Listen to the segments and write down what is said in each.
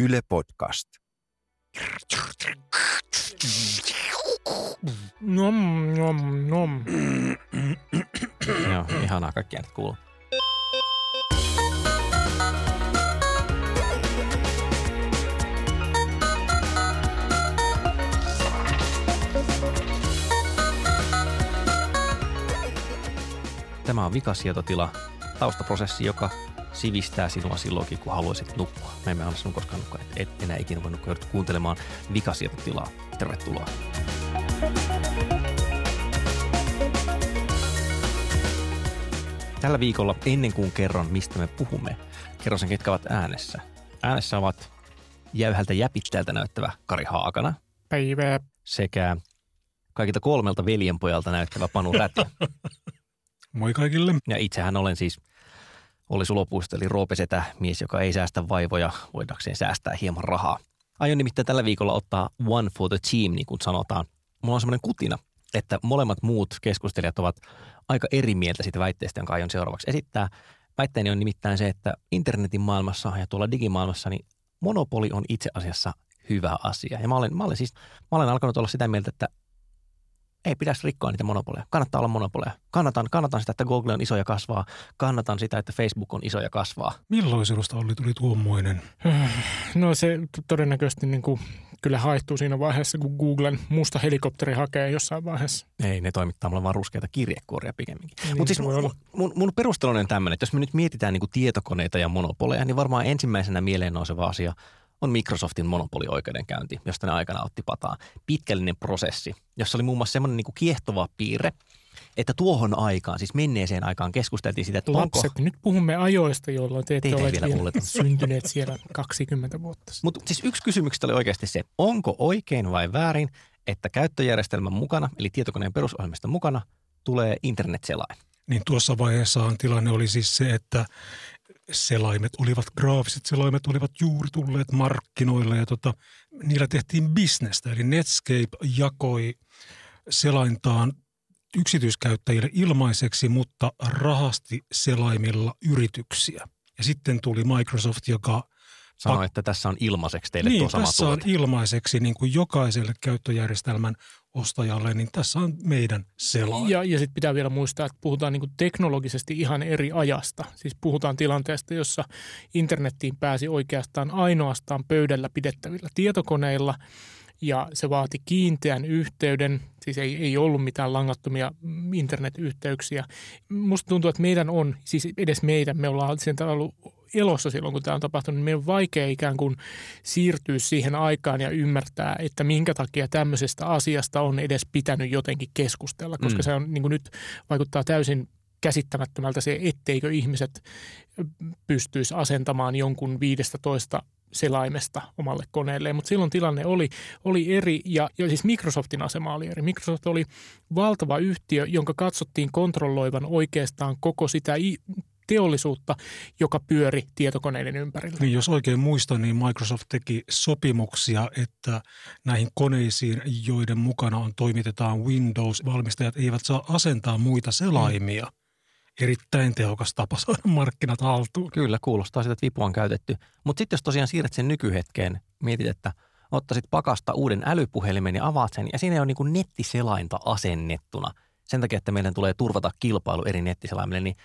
Yle Podcast. Nom, nom, nom. Joo, ihanaa kaikkia nyt kuuluu. Tämä on vikasietotila, taustaprosessi, joka sivistää sinua silloinkin, kun haluaisit nukkua. Me emme anna sinun koskaan nukkua, et, et enää ikinä voi nukkua. Kuuntelemaan vikasietotilaa. Tervetuloa. Tällä viikolla, ennen kuin kerron, mistä me puhumme, kerron sen, ketkä ovat äänessä. Äänessä ovat jäyhältä jäpittäjältä näyttävä Kari Haakana Päivää. sekä kaikilta kolmelta veljenpojalta näyttävä Panu Räty. Moi kaikille. Ja itsehän olen siis Olli Sulopuisto, eli Roopesetä, mies, joka ei säästä vaivoja, voidakseen säästää hieman rahaa. Aion nimittäin tällä viikolla ottaa one for the team, niin kuin sanotaan. Mulla on semmoinen kutina, että molemmat muut keskustelijat ovat aika eri mieltä siitä väitteestä, jonka aion seuraavaksi esittää. Väitteeni on nimittäin se, että internetin maailmassa ja tuolla digimaailmassa, niin monopoli on itse asiassa hyvä asia. Ja mä olen, mä olen siis, mä olen alkanut olla sitä mieltä, että ei pitäisi rikkoa niitä monopoleja. Kannattaa olla monopoleja. Kannatan, kannatan sitä, että Google on iso ja kasvaa. Kannatan sitä, että Facebook on iso ja kasvaa. Milloin sinusta Olli tuli tuommoinen? No se todennäköisesti niin kuin, kyllä haihtuu siinä vaiheessa, kun Googlen musta helikopteri hakee jossain vaiheessa. Ei, ne toimittaa mulle vaan ruskeita kirjekuoria pikemminkin. Niin, Mutta siis mun, mun, mun perusteluni on tämmöinen, että jos me nyt mietitään niin tietokoneita ja monopoleja, niin varmaan ensimmäisenä mieleen nouseva asia on Microsoftin monopolioikeudenkäynti, josta ne aikana otti pataa. Pitkällinen prosessi, jossa oli muun muassa semmoinen niin kiehtova piirre, että tuohon aikaan, siis menneeseen aikaan keskusteltiin siitä, että onko... Lapset, nyt puhumme ajoista, jolloin te ette ole vielä vielä syntyneet siellä 20 vuotta sitten. Mutta siis yksi kysymyksistä oli oikeasti se, onko oikein vai väärin, että käyttöjärjestelmän mukana, eli tietokoneen perusohjelmista mukana, tulee internetselain. Niin tuossa vaiheessaan tilanne oli siis se, että selaimet olivat, graafiset selaimet olivat juuri tulleet markkinoille ja tota, niillä tehtiin bisnestä. Eli Netscape jakoi selaintaan yksityiskäyttäjille ilmaiseksi, mutta rahasti selaimilla yrityksiä. Ja sitten tuli Microsoft, joka Sanoi, Pak- että tässä on ilmaiseksi teille niin, tuo sama tässä on ilmaiseksi niin kuin jokaiselle käyttöjärjestelmän ostajalle, niin tässä on meidän selain. Ja, ja sitten pitää vielä muistaa, että puhutaan niin teknologisesti ihan eri ajasta. Siis puhutaan tilanteesta, jossa internettiin pääsi oikeastaan ainoastaan pöydällä pidettävillä tietokoneilla ja se vaati kiinteän yhteyden, siis ei, ei ollut mitään langattomia mm, internetyhteyksiä. Musta tuntuu, että meidän on, siis edes meidän, me ollaan sieltä ollut elossa silloin, kun tämä on tapahtunut, niin meidän on vaikea ikään kuin siirtyä siihen aikaan ja ymmärtää, että minkä takia tämmöisestä asiasta on edes pitänyt jotenkin keskustella, koska Mm. se on niin kuin nyt vaikuttaa täysin käsittämättömältä se, etteikö ihmiset pystyisi asentamaan jonkun 15 selaimesta omalle koneelleen, mutta silloin tilanne oli, oli eri ja, ja siis Microsoftin asema oli eri. Microsoft oli valtava yhtiö, jonka katsottiin kontrolloivan oikeastaan koko sitä teollisuutta, joka pyöri tietokoneiden ympärillä. Niin jos oikein muistan, niin Microsoft teki sopimuksia, että näihin koneisiin, joiden mukana on toimitetaan Windows, valmistajat eivät saa asentaa muita selaimia. Erittäin tehokas tapa saada markkinat haltuun. Kyllä, kuulostaa sitä, että vipua on käytetty. Mutta sitten jos tosiaan siirrät sen nykyhetkeen, mietit, että ottaisit pakasta uuden älypuhelimen ja avaat sen, ja siinä ei ole niin nettiselainta asennettuna sen takia, että meidän tulee turvata kilpailu eri nettiselaimille, niin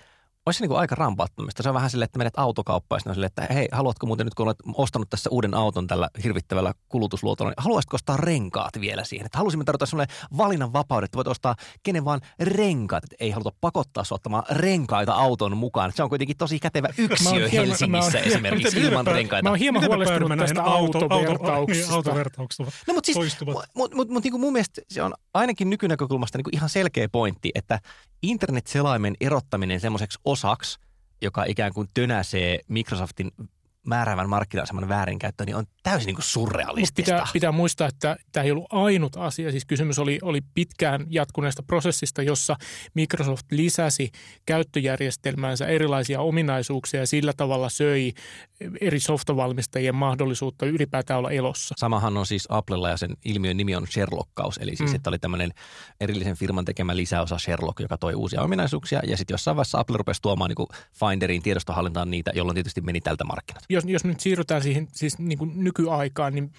olisi se niin kuin aika rampaattomista. Se on vähän silleen, että menet autokauppaan ja silleen, että hei, haluatko muuten nyt, kun olet ostanut tässä uuden auton tällä hirvittävällä kulutusluotolla, niin haluaisitko ostaa renkaat vielä siihen? Että halusimme tarjota sinulle valinnan vapaudet, että voit ostaa kenen vaan renkaat. Että ei haluta pakottaa sinua ottamaan renkaita auton mukaan. Se on kuitenkin tosi kätevä yksiö hieman- Helsingissä mä oon hieman- esimerkiksi miten- ilman renkaita. Mä oon hieman Miten huolestunut tästä auto- auto- niin, autovertauksesta. No mutta siis, mut, mut, mut, niin kuin mun mielestä se on ainakin nykynäkökulmasta niin kuin ihan selkeä pointti, että internetselaimen erottaminen semmoiseksi osaksi, joka ikään kuin tönäsee Microsoftin määräävän markkina-aseman väärinkäyttöön, niin on täysin niin kuin surrealistista. pitää, pitää muistaa, että tämä ei ollut ainut asia. Siis kysymys oli, oli pitkään jatkuneesta prosessista, jossa Microsoft lisäsi käyttöjärjestelmäänsä erilaisia ominaisuuksia ja sillä tavalla söi eri softavalmistajien mahdollisuutta ylipäätään olla elossa. Samahan on siis Applella ja sen ilmiön nimi on Sherlockkaus, eli siis Mm. että oli tämmöinen erillisen firman tekemä lisäosa Sherlock, joka toi uusia ominaisuuksia, ja sitten jossain vaiheessa Apple rupesi tuomaan niin Finderiin tiedostohallintaan niitä, jolloin tietysti meni tältä markkinat. Jos, jos nyt siirrytään siihen siis niin kuin nykyaikaan, niin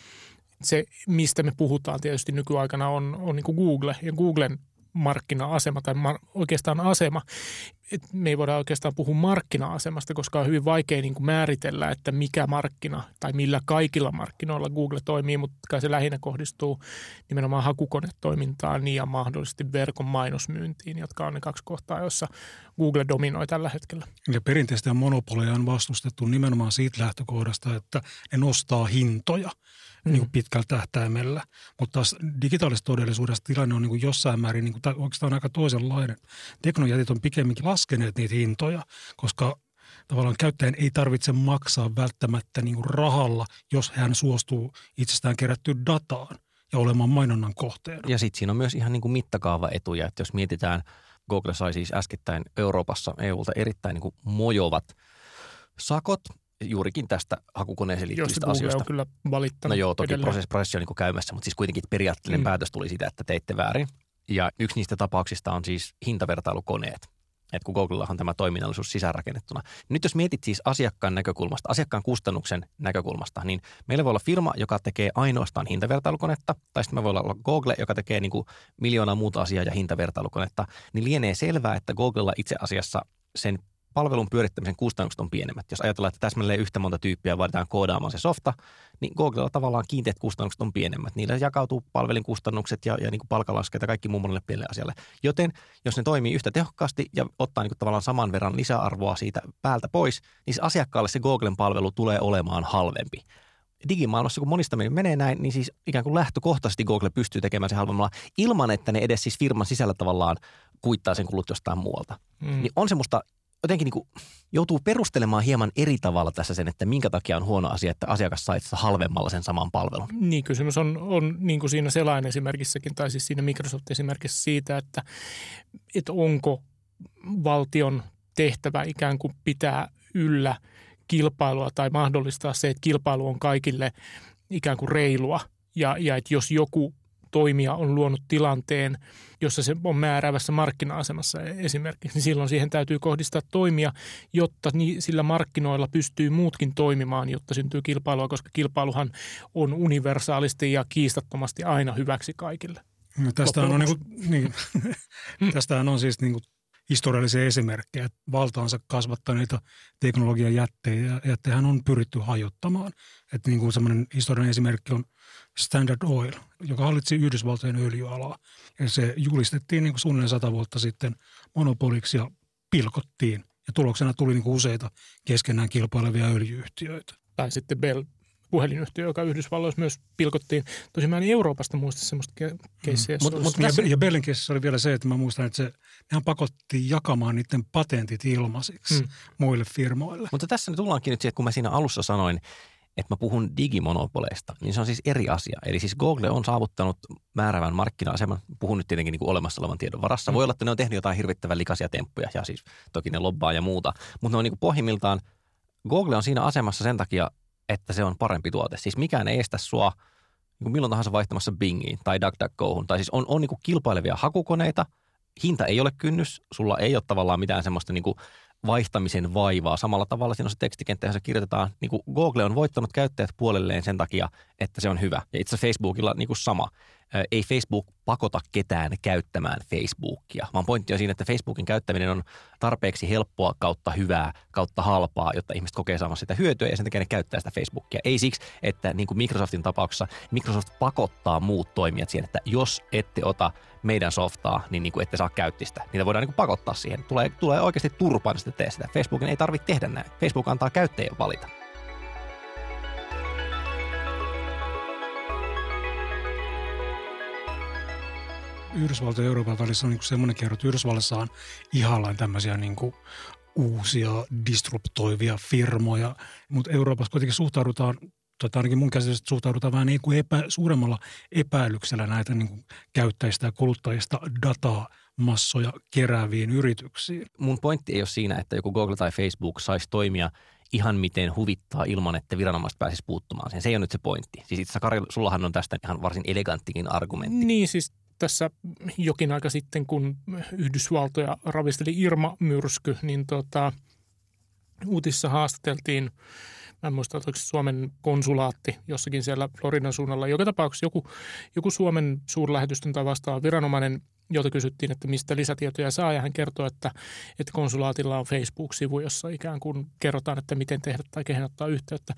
se, mistä me puhutaan tietysti nykyaikana, on, on niin kuin Google ja Googlen markkina-asema tai mar- oikeastaan asema. Et me ei voida oikeastaan puhua markkina-asemasta, koska on hyvin vaikea niin kuin määritellä, että mikä markkina tai millä kaikilla markkinoilla Google toimii, mutta kai se lähinnä kohdistuu nimenomaan hakukonetoimintaan ja mahdollisesti verkon mainosmyyntiin, jotka on ne kaksi kohtaa, joissa Google dominoi tällä hetkellä. Ja perinteistä monopoleja on vastustettu nimenomaan siitä lähtökohdasta, että ne nostaa hintoja – mm. niin kuin pitkällä tähtäimellä. Mutta taas digitaalisessa todellisuudessa tilanne on niin kuin jossain määrin niin kuin, oikeastaan aika toisenlainen. Teknojätit on pikemminkin laskeneet niitä hintoja, koska tavallaan käyttäjän ei tarvitse maksaa välttämättä niin kuin rahalla, jos hän suostuu itsestään kerättyyn dataan ja olemaan mainonnan kohteena. Ja sitten siinä on myös ihan niin kuin mittakaavaetuja, että jos mietitään, Google sai siis äskettäin Euroopassa EUlta erittäin niin kuin mojovat sakot juurikin tästä hakukoneeseen liittyvistä asioista. on kyllä valittanut No joo, toki prosessi, prosessi on niin käymässä, mutta siis kuitenkin periaatteellinen mm. päätös tuli siitä, että teitte väärin. Ja yksi niistä tapauksista on siis hintavertailukoneet. Että kun Googlellahan tämä toiminnallisuus sisäänrakennettuna. Nyt jos mietit siis asiakkaan näkökulmasta, asiakkaan kustannuksen näkökulmasta, niin meillä voi olla firma, joka tekee ainoastaan hintavertailukonetta, tai sitten me voi olla Google, joka tekee niin kuin miljoonaa muuta asiaa ja hintavertailukonetta, niin lienee selvää, että Googlella itse asiassa sen palvelun pyörittämisen kustannukset on pienemmät. Jos ajatellaan, että täsmälleen yhtä monta tyyppiä vaaditaan koodaamaan se softa, niin Googlella tavallaan kiinteät kustannukset on pienemmät. Niillä jakautuu palvelin kustannukset ja, ja niin palkalaskeet ja kaikki muu monelle pienelle asialle. Joten jos ne toimii yhtä tehokkaasti ja ottaa niin kuin tavallaan saman verran lisäarvoa siitä päältä pois, niin se asiakkaalle se Googlen palvelu tulee olemaan halvempi digimaailmassa, kun monista menee näin, niin siis ikään kuin lähtökohtaisesti Google pystyy tekemään se halvemmalla ilman, että ne edes siis firman sisällä tavallaan kuittaa sen kulut jostain muualta. Mm. Niin on se musta jotenkin niin joutuu perustelemaan hieman eri tavalla tässä sen, että minkä takia on huono asia, että asiakas itse halvemmalla sen saman palvelun. Niin, kysymys on, on niin kuin siinä selain esimerkissäkin tai siis siinä Microsoft-esimerkissä siitä, että, että onko valtion tehtävä ikään kuin pitää yllä kilpailua tai mahdollistaa se, että kilpailu on kaikille ikään kuin reilua ja, ja että jos joku toimija on luonut tilanteen, jossa se on määräävässä markkina-asemassa esimerkiksi, niin silloin siihen täytyy kohdistaa toimia, jotta sillä markkinoilla pystyy muutkin toimimaan, jotta syntyy kilpailua, koska kilpailuhan on universaalisti ja kiistattomasti aina hyväksi kaikille. No tästähän, on, niin kuin, niin, tästähän on siis niin kuin historiallisia esimerkkejä, valtaansa kasvattaneita teknologian jättejä, jättejähän on pyritty hajottamaan. Että niin kuin semmoinen historiallinen esimerkki on Standard Oil, joka hallitsi Yhdysvaltojen öljyalaa. Ja se julistettiin niin kuin suunnilleen sata vuotta sitten monopoliksi ja pilkottiin. Ja tuloksena tuli niin kuin useita keskenään kilpailevia öljyyhtiöitä. Tai sitten Bell puhelinyhtiö, joka Yhdysvalloissa myös pilkottiin. Tosin mä en Euroopasta muista semmoista keissiä. Mm. Mut, mut ja, ja Bellin keississä oli vielä se, että mä muistan, että se, nehän pakotti jakamaan niiden patentit ilmaisiksi mm. muille firmoille. Mutta tässä nyt tullaankin nyt siihen, kun mä siinä alussa sanoin, että mä puhun digimonopoleista, niin se on siis eri asia. Eli siis Google on saavuttanut määrävän markkina-aseman. Puhun nyt tietenkin niin kuin olemassa olevan tiedon varassa. Mm. Voi olla, että ne on tehnyt jotain hirvittävän likaisia temppuja ja siis toki ne lobbaa ja muuta. Mutta ne on niin kuin pohjimmiltaan, Google on siinä asemassa sen takia, että se on parempi tuote. Siis mikään ei estä sua niin milloin tahansa vaihtamassa Bingiin tai DuckDuckGohun. Tai siis on, on niin kuin kilpailevia hakukoneita. Hinta ei ole kynnys. Sulla ei ole tavallaan mitään semmoista niin kuin vaihtamisen vaivaa. Samalla tavalla siinä on se tekstikenttä, jossa kirjoitetaan, niin kuin Google on voittanut käyttäjät puolelleen sen takia, että se on hyvä. Ja itse Facebookilla niin kuin sama ei Facebook pakota ketään käyttämään Facebookia, vaan pointti on siinä, että Facebookin käyttäminen on tarpeeksi helppoa kautta hyvää, kautta halpaa, jotta ihmiset kokee saamaan sitä hyötyä ja sen takia ne käyttää sitä Facebookia. Ei siksi, että niin kuin Microsoftin tapauksessa Microsoft pakottaa muut toimijat siihen, että jos ette ota meidän softaa, niin, niin kuin ette saa käyttää sitä. Niitä voidaan niin kuin pakottaa siihen. Tulee, tulee oikeasti turpaan, että tee sitä. Facebookin ei tarvitse tehdä näin. Facebook antaa käyttäjien valita. Yhdysvaltojen ja Euroopan välissä on niin semmoinen kerro, että Yhdysvallassa on ihallaan tämmöisiä niin kuin uusia disruptoivia firmoja, mutta Euroopassa kuitenkin suhtaudutaan tota, ainakin mun käsitys, suhtaudutaan vähän niin kuin epä, suuremmalla epäilyksellä näitä niin kuin käyttäjistä ja kuluttajista dataa massoja kerääviin yrityksiin. Mun pointti ei ole siinä, että joku Google tai Facebook saisi toimia ihan miten huvittaa ilman, että viranomaiset pääsisi puuttumaan siihen. Se ei ole nyt se pointti. Siis itse Kari, sullahan on tästä ihan varsin eleganttikin argumentti. Niin, siis tässä jokin aika sitten, kun Yhdysvaltoja ravisteli Irma-myrsky, niin tota, uutissa haastateltiin, mä en muista, oliko Suomen konsulaatti jossakin siellä Floridan suunnalla. Joka tapauksessa joku, joku Suomen suurlähetystön tai vastaava viranomainen, jolta kysyttiin, että mistä lisätietoja saa, ja hän kertoi, että, että konsulaatilla on Facebook-sivu, jossa ikään kuin kerrotaan, että miten tehdä tai kehen ottaa yhteyttä.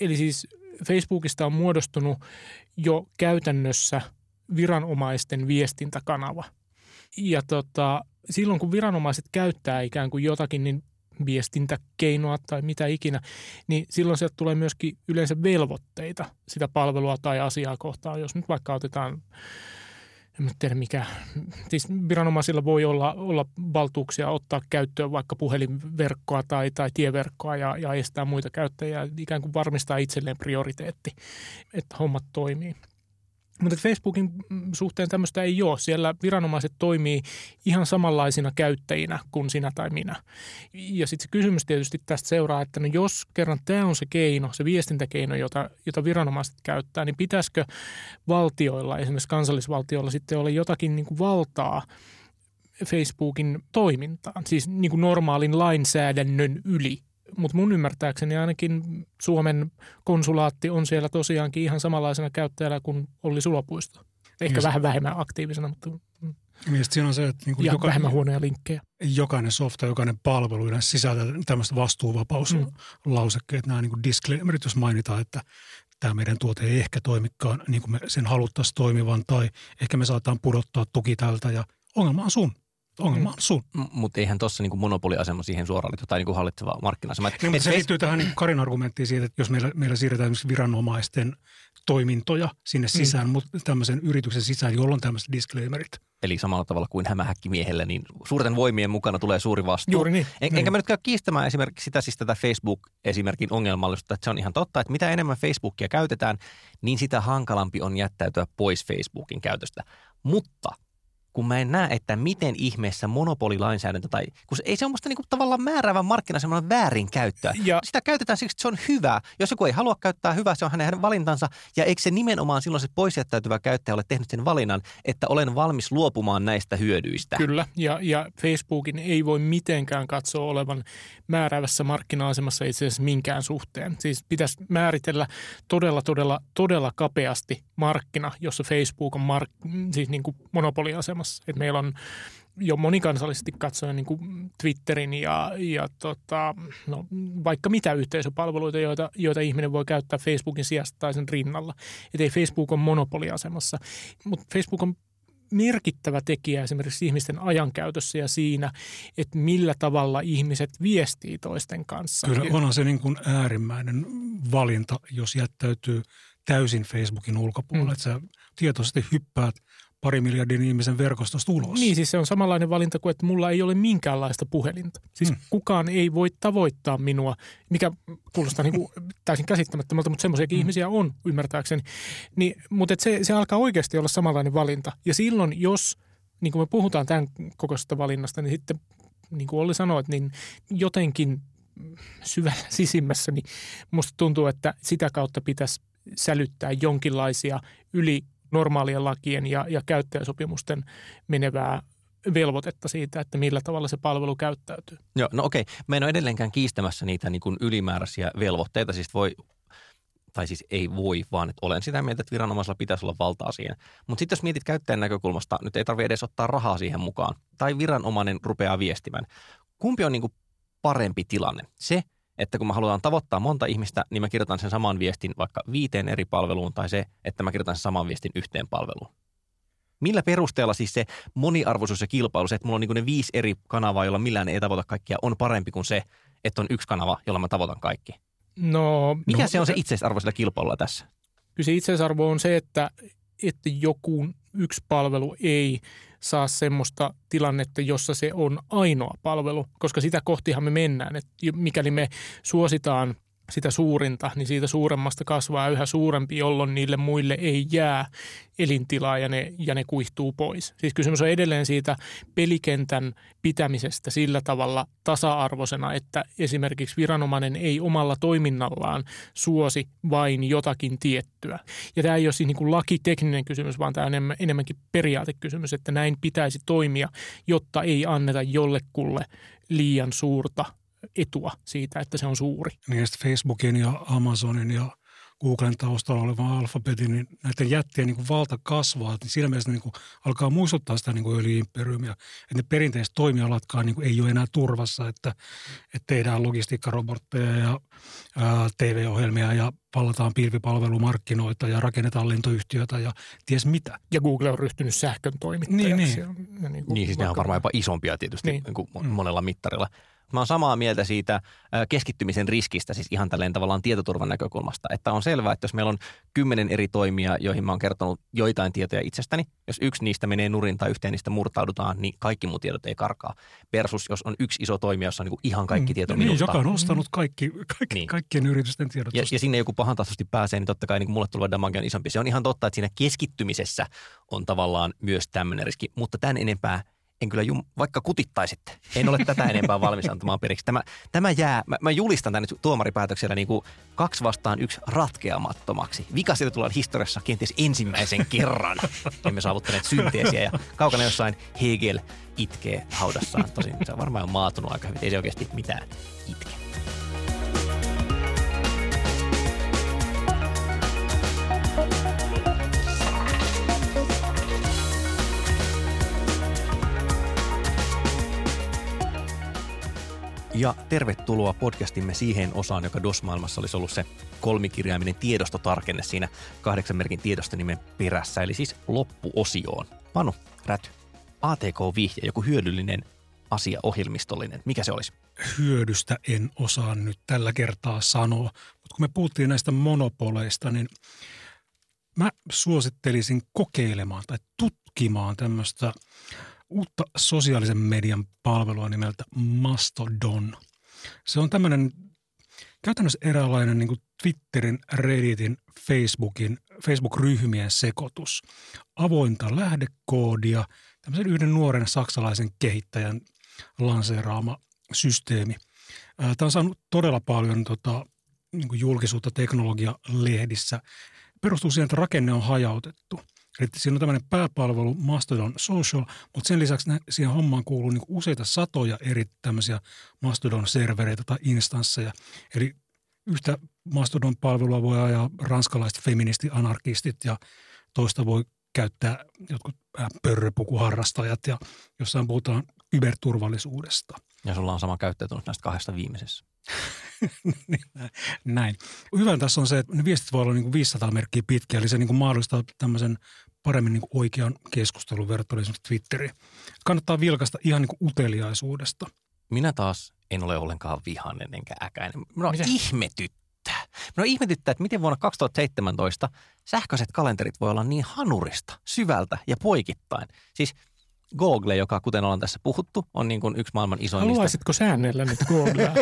Eli siis Facebookista on muodostunut jo käytännössä viranomaisten viestintäkanava. Ja tota, silloin kun viranomaiset käyttää ikään kuin jotakin, niin viestintäkeinoa tai mitä ikinä, niin silloin sieltä tulee myöskin yleensä velvoitteita sitä palvelua tai asiaa kohtaan. Jos nyt vaikka otetaan en tiedä mikä, siis viranomaisilla voi olla, olla valtuuksia ottaa käyttöön vaikka puhelinverkkoa tai, tai tieverkkoa ja, ja estää muita käyttäjiä, ikään kuin varmistaa itselleen prioriteetti, että hommat toimii. Mutta Facebookin suhteen tämmöistä ei ole. Siellä viranomaiset toimii ihan samanlaisina käyttäjinä kuin sinä tai minä. Ja sitten se kysymys tietysti tästä seuraa, että no jos kerran tämä on se keino, se viestintäkeino, jota, jota viranomaiset käyttää, niin pitäisikö valtioilla, esimerkiksi kansallisvaltioilla sitten olla jotakin niin kuin valtaa Facebookin toimintaan, siis niin kuin normaalin lainsäädännön yli mutta mun ymmärtääkseni ainakin Suomen konsulaatti on siellä tosiaankin ihan samanlaisena käyttäjällä kuin oli Sulopuisto. Ehkä Just. vähän vähemmän aktiivisena, mutta Mielestäni siinä on se, että niin kuin ja joka, vähemmän huonoja linkkejä. jokainen softa, jokainen palvelu sisältää tämmöistä vastuuvapauslausekkeet, mm. nämä niin kuin disclaimerit, jos mainitaan, että tämä meidän tuote ei ehkä toimikaan niin kuin me sen haluttaisiin toimivan, tai ehkä me saataan pudottaa tuki tältä, ja ongelma on sun. Ongelma on sun. Mutta eihän tuossa niinku monopoliasema siihen suoraan liity, tai niinku hallitseva markkina-asema. Et- Niin, mutta et se liittyy tähän niin Karin argumenttiin siitä, että jos meillä, meillä siirretään esimerkiksi viranomaisten toimintoja sinne sisään, mm. mutta tämmöisen yrityksen sisään, jolloin on tämmöiset disclaimerit. Eli samalla tavalla kuin hämähäkkimiehellä, niin suurten voimien mukana tulee suuri vastuu. Juuri niin. En, Niin. enkä mä nyt käy kiistämään esimerkiksi sitä, siis tätä Facebook-esimerkin ongelmallisuutta, että se on ihan totta, että mitä enemmän Facebookia käytetään, niin sitä hankalampi on jättäytyä pois Facebookin käytöstä. Mutta kun mä en näe, että miten ihmeessä monopolilainsäädäntö tai, kun se, ei se on musta niinku tavallaan määräävän markkina semmoinen väärinkäyttöä. Ja- Sitä käytetään siksi, että se on hyvä. Jos joku ei halua käyttää hyvää, se on hänen, hänen valintansa. Ja eikö se nimenomaan silloin se poisjättäytyvä käyttäjä ole tehnyt sen valinnan, että olen valmis luopumaan näistä hyödyistä. Kyllä, ja, ja Facebookin ei voi mitenkään katsoa olevan määräävässä markkina-asemassa itse asiassa minkään suhteen. Siis pitäisi määritellä todella, todella, todella kapeasti markkina, jossa Facebook on mark, siis niin kuin monopoliasemassa. Et meillä on jo monikansallisesti katsoen niin kuin Twitterin ja, ja tota, no, vaikka mitä yhteisöpalveluita, joita, joita ihminen voi käyttää Facebookin sijasta tai sen rinnalla. Että ei Facebook on monopoliasemassa, mutta Facebook on merkittävä tekijä esimerkiksi ihmisten ajankäytössä ja siinä, että millä tavalla ihmiset viestii toisten kanssa. Kyllä onhan se niin kuin äärimmäinen valinta, jos jättäytyy täysin Facebookin ulkopuolelle. Mm. Että sä tietoisesti hyppäät pari miljardin ihmisen verkostosta ulos. Niin, siis se on samanlainen valinta kuin, että mulla ei ole minkäänlaista puhelinta. Siis Mm. kukaan ei voi tavoittaa minua, mikä kuulostaa niin kuin täysin käsittämättömältä, mutta semmoisiakin mm. ihmisiä on ymmärtääkseni. Niin, mutta et se, se alkaa oikeasti olla samanlainen valinta. Ja silloin, jos, niin kuin me puhutaan tämän kokoisesta valinnasta, niin sitten, niin kuin Olli sanoi, niin jotenkin syvällä sisimmässä, niin musta tuntuu, että sitä kautta pitäisi sälyttää jonkinlaisia yli normaalien lakien ja, ja käyttäjäsopimusten menevää velvoitetta siitä, että millä tavalla se palvelu käyttäytyy. Joo, no okei. Mä en ole edelleenkään kiistämässä niitä niin kuin ylimääräisiä velvoitteita. Siis voi, tai siis ei voi, vaan että olen sitä mieltä, että viranomaisella pitäisi olla valtaa siihen. Mutta sitten jos mietit käyttäjän näkökulmasta, nyt ei tarvitse edes ottaa rahaa siihen mukaan. Tai viranomainen rupeaa viestimään. Kumpi on niin kuin parempi tilanne? Se, että kun mä halutaan tavoittaa monta ihmistä, niin mä kirjoitan sen saman viestin vaikka viiteen eri palveluun, tai se, että mä kirjoitan sen saman viestin yhteen palveluun. Millä perusteella siis se moniarvoisuus ja kilpailu, se, että mulla on niin ne viisi eri kanavaa, jolla millään ei tavoita kaikkia, on parempi kuin se, että on yksi kanava, jolla mä tavoitan kaikki? No, Mikä no, se on se itseisarvo sillä kilpailulla tässä? Kyllä se itseisarvo on se, että, että joku yksi palvelu ei saa semmoista tilannetta, jossa se on ainoa palvelu, koska sitä kohtihan me mennään. Että mikäli me suositaan sitä suurinta, niin siitä suuremmasta kasvaa yhä suurempi, jolloin niille muille ei jää elintilaa ja ne, ja ne kuihtuu pois. Siis kysymys on edelleen siitä pelikentän pitämisestä sillä tavalla tasa-arvoisena, että esimerkiksi viranomainen ei omalla toiminnallaan suosi vain jotakin tiettyä. Ja tämä ei ole siis niin kuin lakitekninen kysymys, vaan tämä on enemmän, enemmänkin periaatekysymys, että näin pitäisi toimia, jotta ei anneta jollekulle liian suurta etua siitä, että se on suuri. Niin Facebookin ja Amazonin ja Googlen taustalla oleva alfabetin, niin näiden jättien niin kuin valta kasvaa. Niin siinä mielessä niin kuin alkaa muistuttaa sitä niin kuin öljyimperiumia. Että ne perinteiset toimialatkaan niin kuin ei ole enää turvassa, että, että tehdään logistiikkarobotteja ja ää, TV-ohjelmia ja vallataan pilvipalvelumarkkinoita ja rakennetaan lentoyhtiötä ja ties mitä. Ja Google on ryhtynyt sähkön toimittajaksi. Niin, niin. Ja, ja niin, kuin niin siis ne on varmaan jopa isompia tietysti niin. Niin kuin Mm. monella mittarilla. Mä oon samaa mieltä siitä äh, keskittymisen riskistä, siis ihan tälleen tavallaan tietoturvan näkökulmasta. Että on selvää, että jos meillä on kymmenen eri toimia, joihin mä oon kertonut joitain tietoja itsestäni, jos yksi niistä menee nurin tai yhteen niistä murtaudutaan, niin kaikki mun tiedot ei karkaa. Versus jos on yksi iso toimija, jossa on niin ihan kaikki tieto niin, minusta. joka on ostanut kaikki, kaikki, Niin. kaikkien yritysten tiedot. Ja, ja sinne joku pahantahtoisesti pääsee, niin totta kai niin kuin mulle tuleva damage on isompi. Se on ihan totta, että siinä keskittymisessä on tavallaan myös tämmöinen riski, mutta tämän enempää en kyllä, jum, vaikka kutittaisitte, en ole tätä enempää valmis antamaan periksi. Tämä, tämä jää, mä, mä julistan tämän nyt tuomaripäätöksellä niin kuin kaksi vastaan yksi ratkeamattomaksi. Vikasilta tullaan historiassa kenties ensimmäisen kerran. Emme saavuttaneet synteesiä ja kaukana jossain Hegel itkee haudassaan. Tosin se on varmaan maatunut aika hyvin, ei se oikeasti mitään itke. Ja tervetuloa podcastimme siihen osaan, joka DOS-maailmassa olisi ollut se kolmikirjaiminen tiedostotarkenne siinä kahdeksan merkin tiedostonimen perässä, eli siis loppuosioon. Panu, Räty, ATK-vihje, joku hyödyllinen asia ohjelmistollinen. Mikä se olisi? hyödystä en osaa nyt tällä kertaa sanoa. Mutta kun me puhuttiin näistä monopoleista, niin mä suosittelisin kokeilemaan tai tutkimaan tämmöistä uutta sosiaalisen median palvelua nimeltä Mastodon. Se on tämmöinen käytännössä eräänlainen niin kuin Twitterin, Redditin, Facebookin, Facebook-ryhmien sekoitus. Avointa lähdekoodia, tämmöisen yhden nuoren saksalaisen kehittäjän lanseeraama systeemi. Tämä on saanut todella paljon tota, niin julkisuutta teknologialehdissä. Perustuu siihen, että rakenne on hajautettu. Eli siinä on tämmöinen pääpalvelu Mastodon Social, mutta sen lisäksi siihen hommaan kuuluu niin useita satoja eri tämmöisiä Mastodon-servereitä tai instansseja. Eli yhtä Mastodon-palvelua voi ajaa ranskalaiset feministi-anarkistit ja toista voi käyttää jotkut pörröpukuharrastajat ja jossain puhutaan kyberturvallisuudesta. Ja sulla on sama käyttäytynyt näistä kahdesta viimeisessä. Näin. Hyvä tässä on se, että ne viestit voi olla niin kuin 500 merkkiä pitkiä, eli se niin kuin mahdollistaa tämmöisen paremmin niin kuin oikean keskustelun verrattuna esimerkiksi Twitteriin. Kannattaa vilkaista ihan niin kuin uteliaisuudesta. Minä taas en ole ollenkaan vihainen enkä äkäinen. Minua Mitä? ihmetyttää. Minua ihmetyttää, että miten vuonna 2017 sähköiset kalenterit voi olla niin hanurista, syvältä ja poikittain. Siis Google, joka kuten ollaan tässä puhuttu, on niin kuin yksi maailman isoimmista. Haluaisitko säännellä nyt Googlea?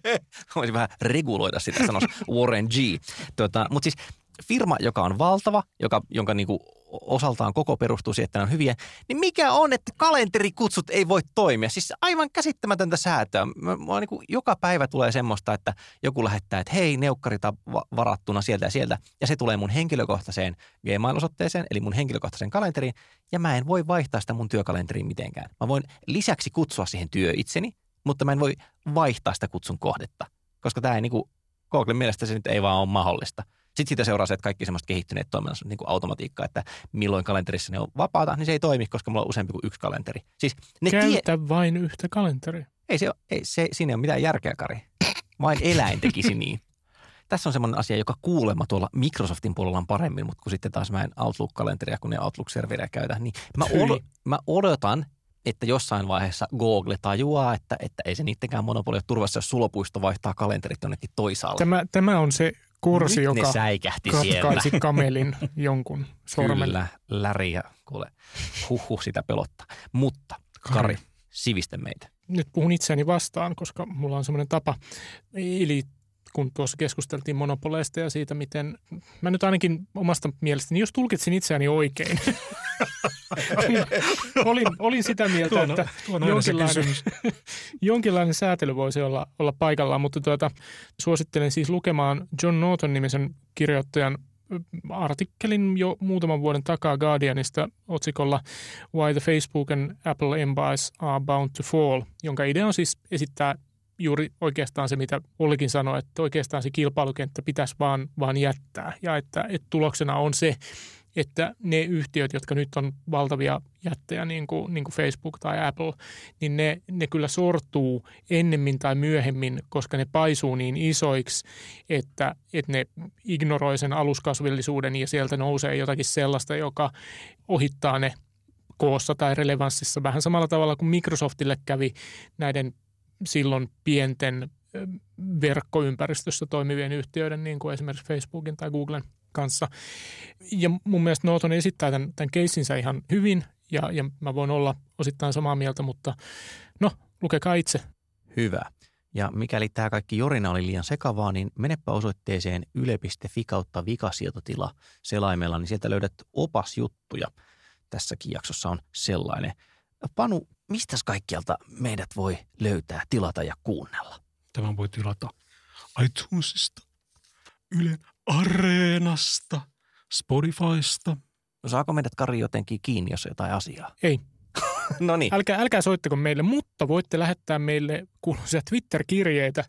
Voisi vähän reguloida sitä, sanoisi Warren G. Tota, Mutta siis firma, joka on valtava, joka, jonka niinku osaltaan koko perustuu siihen, että ne on hyviä, niin mikä on, että kalenterikutsut ei voi toimia? Siis aivan käsittämätöntä säätöä. Mä, mä niinku, joka päivä tulee semmoista, että joku lähettää, että hei, neukkarita va- varattuna sieltä ja sieltä, ja se tulee mun henkilökohtaiseen Gmail-osoitteeseen, eli mun henkilökohtaiseen kalenteriin, ja mä en voi vaihtaa sitä mun työkalenteriin mitenkään. Mä voin lisäksi kutsua siihen työitseni, mutta mä en voi vaihtaa sitä kutsun kohdetta, koska tämä ei niinku, Googlen mielestä se nyt ei vaan ole mahdollista. Sitten siitä seuraa se, että kaikki semmoiset kehittyneet toiminnassa niin kuin automatiikka, että milloin kalenterissa ne on vapaata, niin se ei toimi, koska mulla on useampi kuin yksi kalenteri. Siis ne tie, Käytä vain yhtä kalenteria. ei se, ole- ei, se, siinä ei ole mitään järkeä, Kari. Vain eläin tekisi niin. Tässä on semmoinen asia, joka kuulemma tuolla Microsoftin puolella on paremmin, mutta kun sitten taas mä en Outlook-kalenteria, kun ne Outlook-serveriä käytä, niin mä, olo, mä odotan, että jossain vaiheessa Google tajuaa, että, että ei se niittenkään monopoli ole turvassa, jos sulopuisto vaihtaa kalenterit jonnekin toisaalle. Tämä, tämä on se korsi, Nyt joka säikähti siellä. katkaisi kamelin jonkun sormen. Kyllä, Läri ja kuule, huhhuh sitä pelottaa. Mutta Kari, sivistä meitä. Nyt puhun itseäni vastaan, koska mulla on semmoinen tapa. Eli kun tuossa keskusteltiin monopoleista ja siitä, miten mä nyt ainakin omasta mielestäni, jos tulkitsin itseäni oikein, olin, olin sitä mieltä, Tuo että tuo jonkinlainen, jonkinlainen säätely voisi olla, olla paikallaan, mutta tuota, suosittelen siis lukemaan John Norton-nimisen kirjoittajan artikkelin jo muutaman vuoden takaa Guardianista otsikolla Why the Facebook and Apple Empires are bound to fall, jonka idea on siis esittää juuri oikeastaan se, mitä Ollikin sanoi, että oikeastaan se kilpailukenttä pitäisi vaan, vaan jättää. Ja että, että tuloksena on se, että ne yhtiöt, jotka nyt on valtavia jättejä, niin kuin, niin kuin Facebook tai Apple, niin ne, ne kyllä sortuu ennemmin tai myöhemmin, koska ne paisuu niin isoiksi, että, että ne ignoroi sen aluskasvillisuuden ja sieltä nousee jotakin sellaista, joka ohittaa ne koossa tai relevanssissa vähän samalla tavalla kuin Microsoftille kävi näiden silloin pienten verkkoympäristössä toimivien yhtiöiden, niin kuin esimerkiksi Facebookin tai Googlen kanssa. Ja mun mielestä Norton esittää tämän, tämän keissinsä ihan hyvin ja, ja mä voin olla osittain samaa mieltä, mutta no, lukekaa itse. Hyvä. Ja mikäli tämä kaikki jorina oli liian sekavaa, niin menepä osoitteeseen yle.fi kautta vikasietotila selaimella, niin sieltä löydät opasjuttuja. Tässäkin jaksossa on sellainen. Panu, mistä kaikkialta meidät voi löytää, tilata ja kuunnella? Tämän voi tilata iTunesista, Ylen Areenasta, Spotifysta. No saako meidät Kari jotenkin kiinni, jos on jotain asiaa? Ei. no niin. Älkää, älkää soittako meille, mutta voitte lähettää meille kuuluisia Twitter-kirjeitä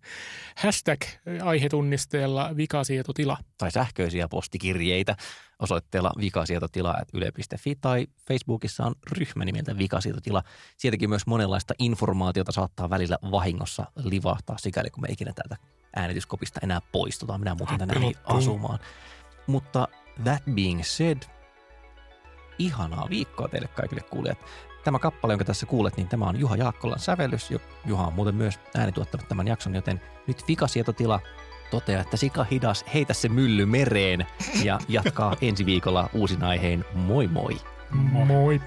hashtag-aihetunnisteella vikasietotila. Tai sähköisiä postikirjeitä osoitteella vikasietotila.yle.fi tai Facebookissa on ryhmä nimeltä vikasietotila. Sieltäkin myös monenlaista informaatiota saattaa välillä vahingossa livahtaa, sikäli kun me ikinä täältä äänityskopista enää poistutaan. Minä muuten tänne asumaan. Mutta that being said, ihanaa viikkoa teille kaikille kuulijat. Tämä kappale, jonka tässä kuulet, niin tämä on Juha Jaakkolan sävellys. Juha on muuten myös äänituottanut tämän jakson, joten nyt vikasietotila toteaa, että sika hidas, heitä se mylly mereen ja jatkaa ensi viikolla uusin aiheen. Moi moi! Moi! moi.